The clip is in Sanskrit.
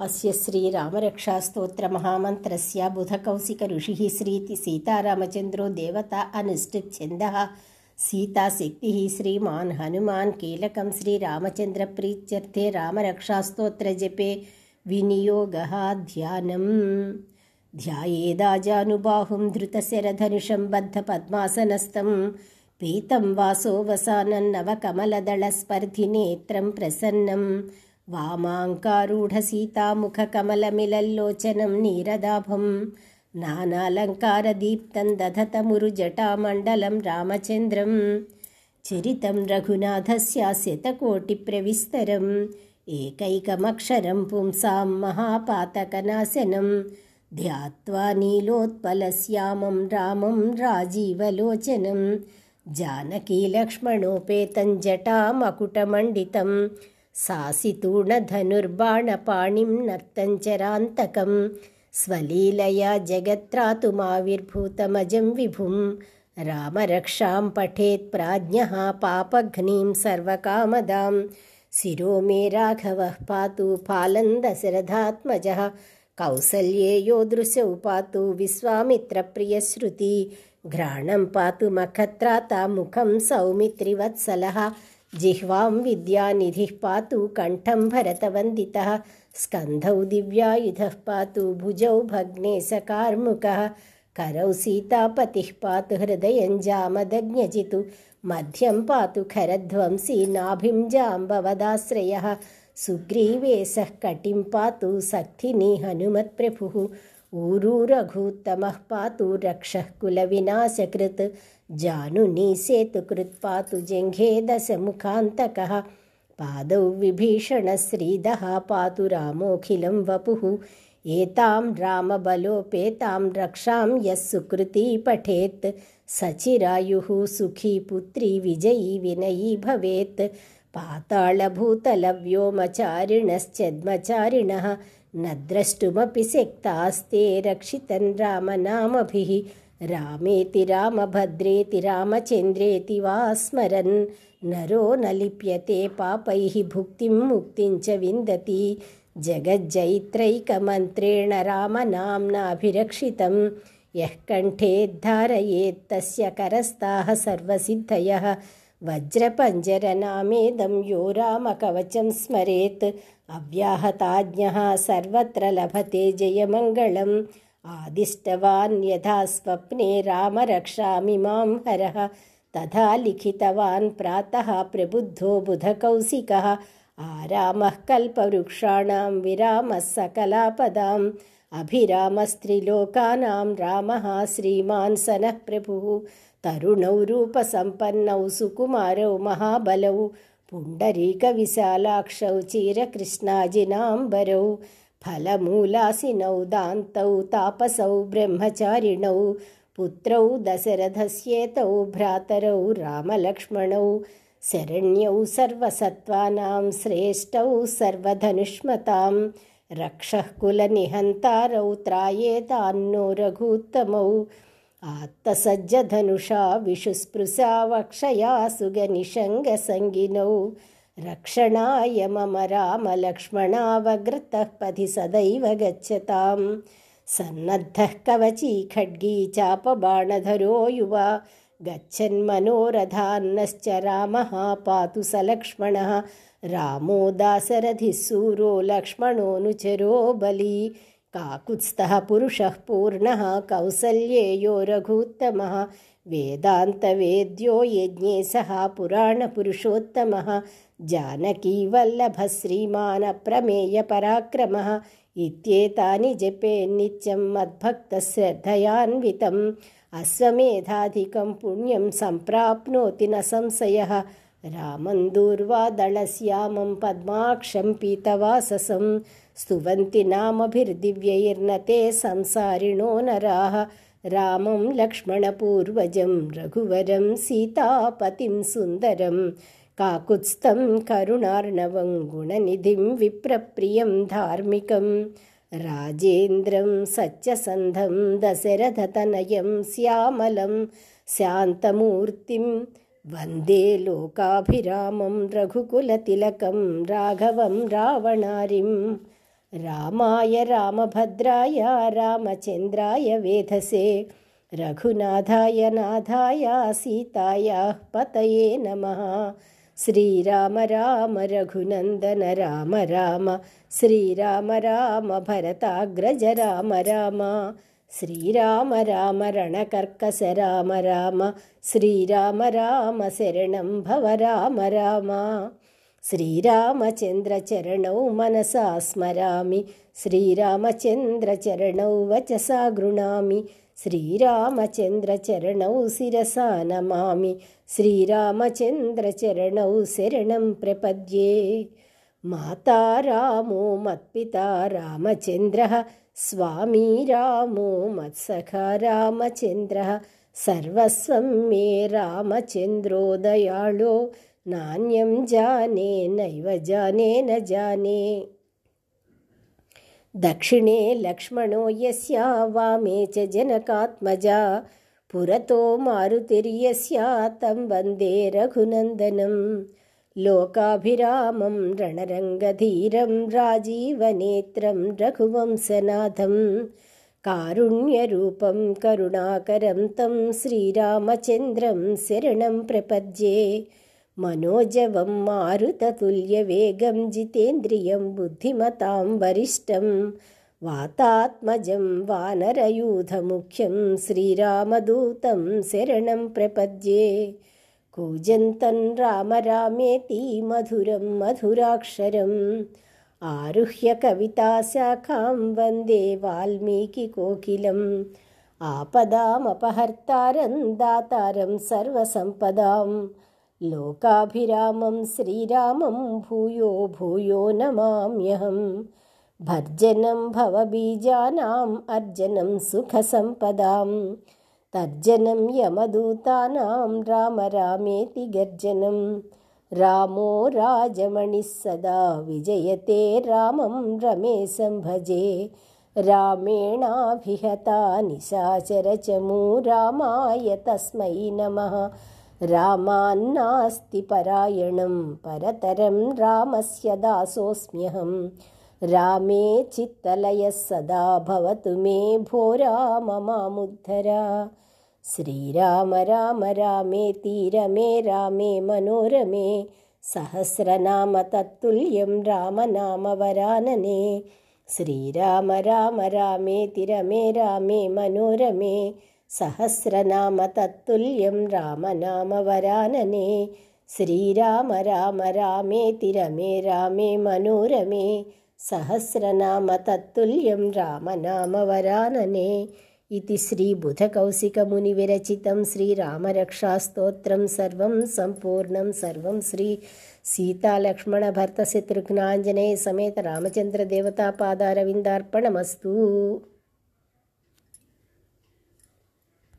अस्य श्रीरामरक्षास्तोत्रमहामन्त्रस्य बुधकौशिकऋषिः श्रीति सीतारामचन्द्रो देवता अनुष्ठिच्छन्दः। सीताशक्तिः श्रीमान् हनुमान् कीलकं श्रीरामचन्द्रप्रीत्यर्थे रामरक्षास्तोत्रजपे विनियोगः ध्यानम्। ध्यायेदाजानुबाहुं धृतशरधनुषं बद्धपद्मासनस्थं पीतं वासो वसानन्नवकमलदळस्पर्धिनेत्रं प्रसन्नम् वामाङ्कारूढसीतामुखकमलमिलल्लोचनं नीरदाभं नानालङ्कारदीप्तं दधतमुरुजटामण्डलं रामचन्द्रं चरितं रघुनाथस्यास्यतकोटिप्रविस्तरम् एकैकमक्षरं पुंसां महापातकनाशनं ध्यात्वा नीलोत्पलश्यामं रामं राजीवलोचनं जानकीलक्ष्मणोपेतं जटामकुटमण्डितम् सासितूणधनुर्बाणपाणिं नर्तञ्चरान्तकं स्वलीलया जगत्रातुमाविर्भूतमजं विभुं रामरक्षां पठेत् प्राज्ञः पापघ्नीं सर्वकामदां शिरो मे राघवः पातु फालन्दशरथात्मजः कौसल्ये यो दृशौ पातु विश्वामित्रप्रियश्रुति घ्राणं पातु मखत्राता मुखं सौमित्रिवत्सलः जिह्वां विद्यानिधिः पातु कण्ठं भरतवन्दितः स्कन्धौ दिव्यायुधः पातु भुजौ भग्ने सकार्मुकः करौ सीतापतिः पातु हृदयं जामदज्ञजितु मध्यं पातु खरध्वंसी नाभिं जाम्बवदाश्रयः सुग्रीवेशः कटिं पातु सक्थिनी हनुमत्प्रभुः ऊरू रघुत्तमः पातु रक्षः कुलविनाशकृत् जानुनी सेतुकृत् पातु जङ्घे दशमुखान्तकः। पादौ विभीषणश्रीदः पातु रामोऽखिलं वपुः। एतां रामबलोपेतां रक्षां यः सुकृती पठेत्। सचिरायुः सुखी पुत्री विजयी विनयी भवेत्। पातालभूतलव्योमचारिणश्चद्मचारिणः न द्रष्टुमपि शक्तास्ते रक्षितन् रामनामभिः रामेति रामभद्रेति रामचन्द्रेति वा स्मरन् नरो न लिप्यते पापैः भुक्तिं मुक्तिं च विन्दति। जगज्जैत्रैकमन्त्रेण रामनाम्नाभिरक्षितं यः कण्ठेद्धारयेत् तस्य करस्ताः सर्वसिद्धयः। वज्रपञ्जरनामेदं यो रामकवचं स्मरेत्। अव्याहताज्ञः सर्वत्र लभते जयमङ्गलम् आदिष्टवान् यथा स्वप्ने रामरक्षामिमां हरः। तथा लिखितवान् प्रातः प्रबुद्धो बुधकौशिकः। आरामः कल्पवृक्षाणां विरामः सकलापदाम्। अभिरामस्त्रिलोकानां रामः श्रीमान् सनः प्रभुः। तरुणौ रूपसम्पन्नौ सुकुमारौ महाबलौ। पुण्डरीकविशालाक्षौ चिरकृष्णाजिनाम्बरौ फलमूलासिनौ दान्तौ तापसौ ब्रह्मचारिणौ पुत्रौ दशरथस्येतौ भ्रातरौ रामलक्ष्मणौ शरण्यौ सर्वसत्त्वानां श्रेष्ठौ सर्वधनुष्मतां रक्षः कुलनिहन्तारौ त्रायेतान्नो रघूत्तमौ आत्तसज्जधनुषा विशुस्पृशा वक्षया सुगनिषङ्गसङ्गिनौ रक्षणाय मम रामलक्ष्मणावग्रतः पथि सदैव गच्छतां सन्नद्धः कवची खड्गी चापबाणधरो युवा। गच्छन्मनोरथान्नश्च रामः पातु स लक्ष्मणः। रामो दासरथिः सूरो लक्ष्मणोऽनुचरो बली काकुत्स्थः पुरुषः पूर्णः कौसल्येयो रघूत्तमः। वेदान्तवेद्यो यज्ञे सः पुराणपुरुषोत्तमः। जानकीवल्लभः श्रीमानप्रमेयपराक्रमः। इत्येतानि जपे नित्यं मद्भक्तश्रद्धयान्वितम्। अश्वमेधाधिकं पुण्यं सम्प्राप्नोति न संशयः। रामं दूर्वादळश्यामं पद्माक्षं पीतवाससं स्तुवन्ति नामभिर्दिव्यैर्न ते संसारिणो नराः। रामं लक्ष्मणपूर्वजं रघुवरं सीतापतिं सुन्दरं काकुत्स्थं करुणार्णवं गुणनिधिं विप्रप्रियं धार्मिकं राजेन्द्रं सच्चसन्धं दशरथतनयं श्यामलं शान्तमूर्तिं वन्दे लोकाभिरामं रघुकुलतिलकं राघवं रावणारिं रामाय रामभद्राय रामचन्द्राय वेधसे रघुनाथाय नाथाय सीतायाः पतये नमः। श्रीराम राम रघुनन्दन राम राम श्रीराम राम भरताग्रज राम राम श्रीराम राम रणकर्कस राम राम श्रीराम राम शरणं भव राम राम श्रीरामचन्द्रचरणौ मनसा स्मरामि। श्रीरामचन्द्रचरणौ वचसा गृणामि। श्रीरामचन्द्रचरणौ शिरसा नमामि। श्रीरामचन्द्रचरणौ शरणं प्रपद्ये। माता रामो मत्पिता रामचन्द्रः। स्वामी रामो मत्सखा रामचन्द्रः। सर्वस्वं मे रामचन्द्रो दयाळो नान्यं जाने नैव जाने न जाने। दक्षिणे लक्ष्मणो यस्या वामे च जनकात्मजा। पुरतो मारुतिर्यस्या तं वन्दे रघुनन्दनं। लोकाभिरामं रणरङ्गधीरं राजीवनेत्रं रघुवंशनाथं। कारुण्यरूपं करुणाकरं तं श्रीरामचन्द्रं शरणं प्रपद्ये मनोजवं मारुततुल्यवेगं जितेन्द्रियं बुद्धिमतां वरिष्ठं वातात्मजं वानरयूथमुख्यं श्रीरामदूतं शरणं प्रपद्ये कूजन्तं राम रामेति मधुरं मधुराक्षरम् आरुह्य कविताशाखां वन्दे वाल्मीकिकोकिलम् आपदामपहर्तारं दातारं सर्वसम्पदाम् लोकाभिरामं श्रीरामं भूयो भूयो नमाम्यहं। भर्जनं भवबीजानाम् अर्जनं सुखसम्पदां तर्जनं यमदूतानां राम रामेति गर्जनं। रामो राजमणिः सदा विजयते रामं रमेशं भजे रामेणाभिहता निशाचरचमू रामाय तस्मै नमः रामान्नास्ति परायणं परतरं रामस्य दासोऽस्म्यहं। रामे चित्तलयः सदा भवतु मे भो राम मामुद्धरा। श्रीराम राम रामे तीरमे रामे मनोरमे सहस्रनाम तत्तुल्यं रामनामवरानने श्रीराम राम रामे तिरमे रामे मनोरमे सहस्रनाम तत्तुल्यं रामनामवरानने। श्रीराम राम रामेति रमे रामे मनोरमे। सहस्रनाम तत्तुल्यं रामनामवरानने। इति श्रीबुधकौशिकमुनिविरचितं श्रीरामरक्षास्तोत्रं सर्वं सम्पूर्णं सर्वं श्री सीतालक्ष्मणभर्तशत्रुघ्नाञ्जनेय समेत रामचन्द्रदेवतापादारविन्दार्पणमस्तु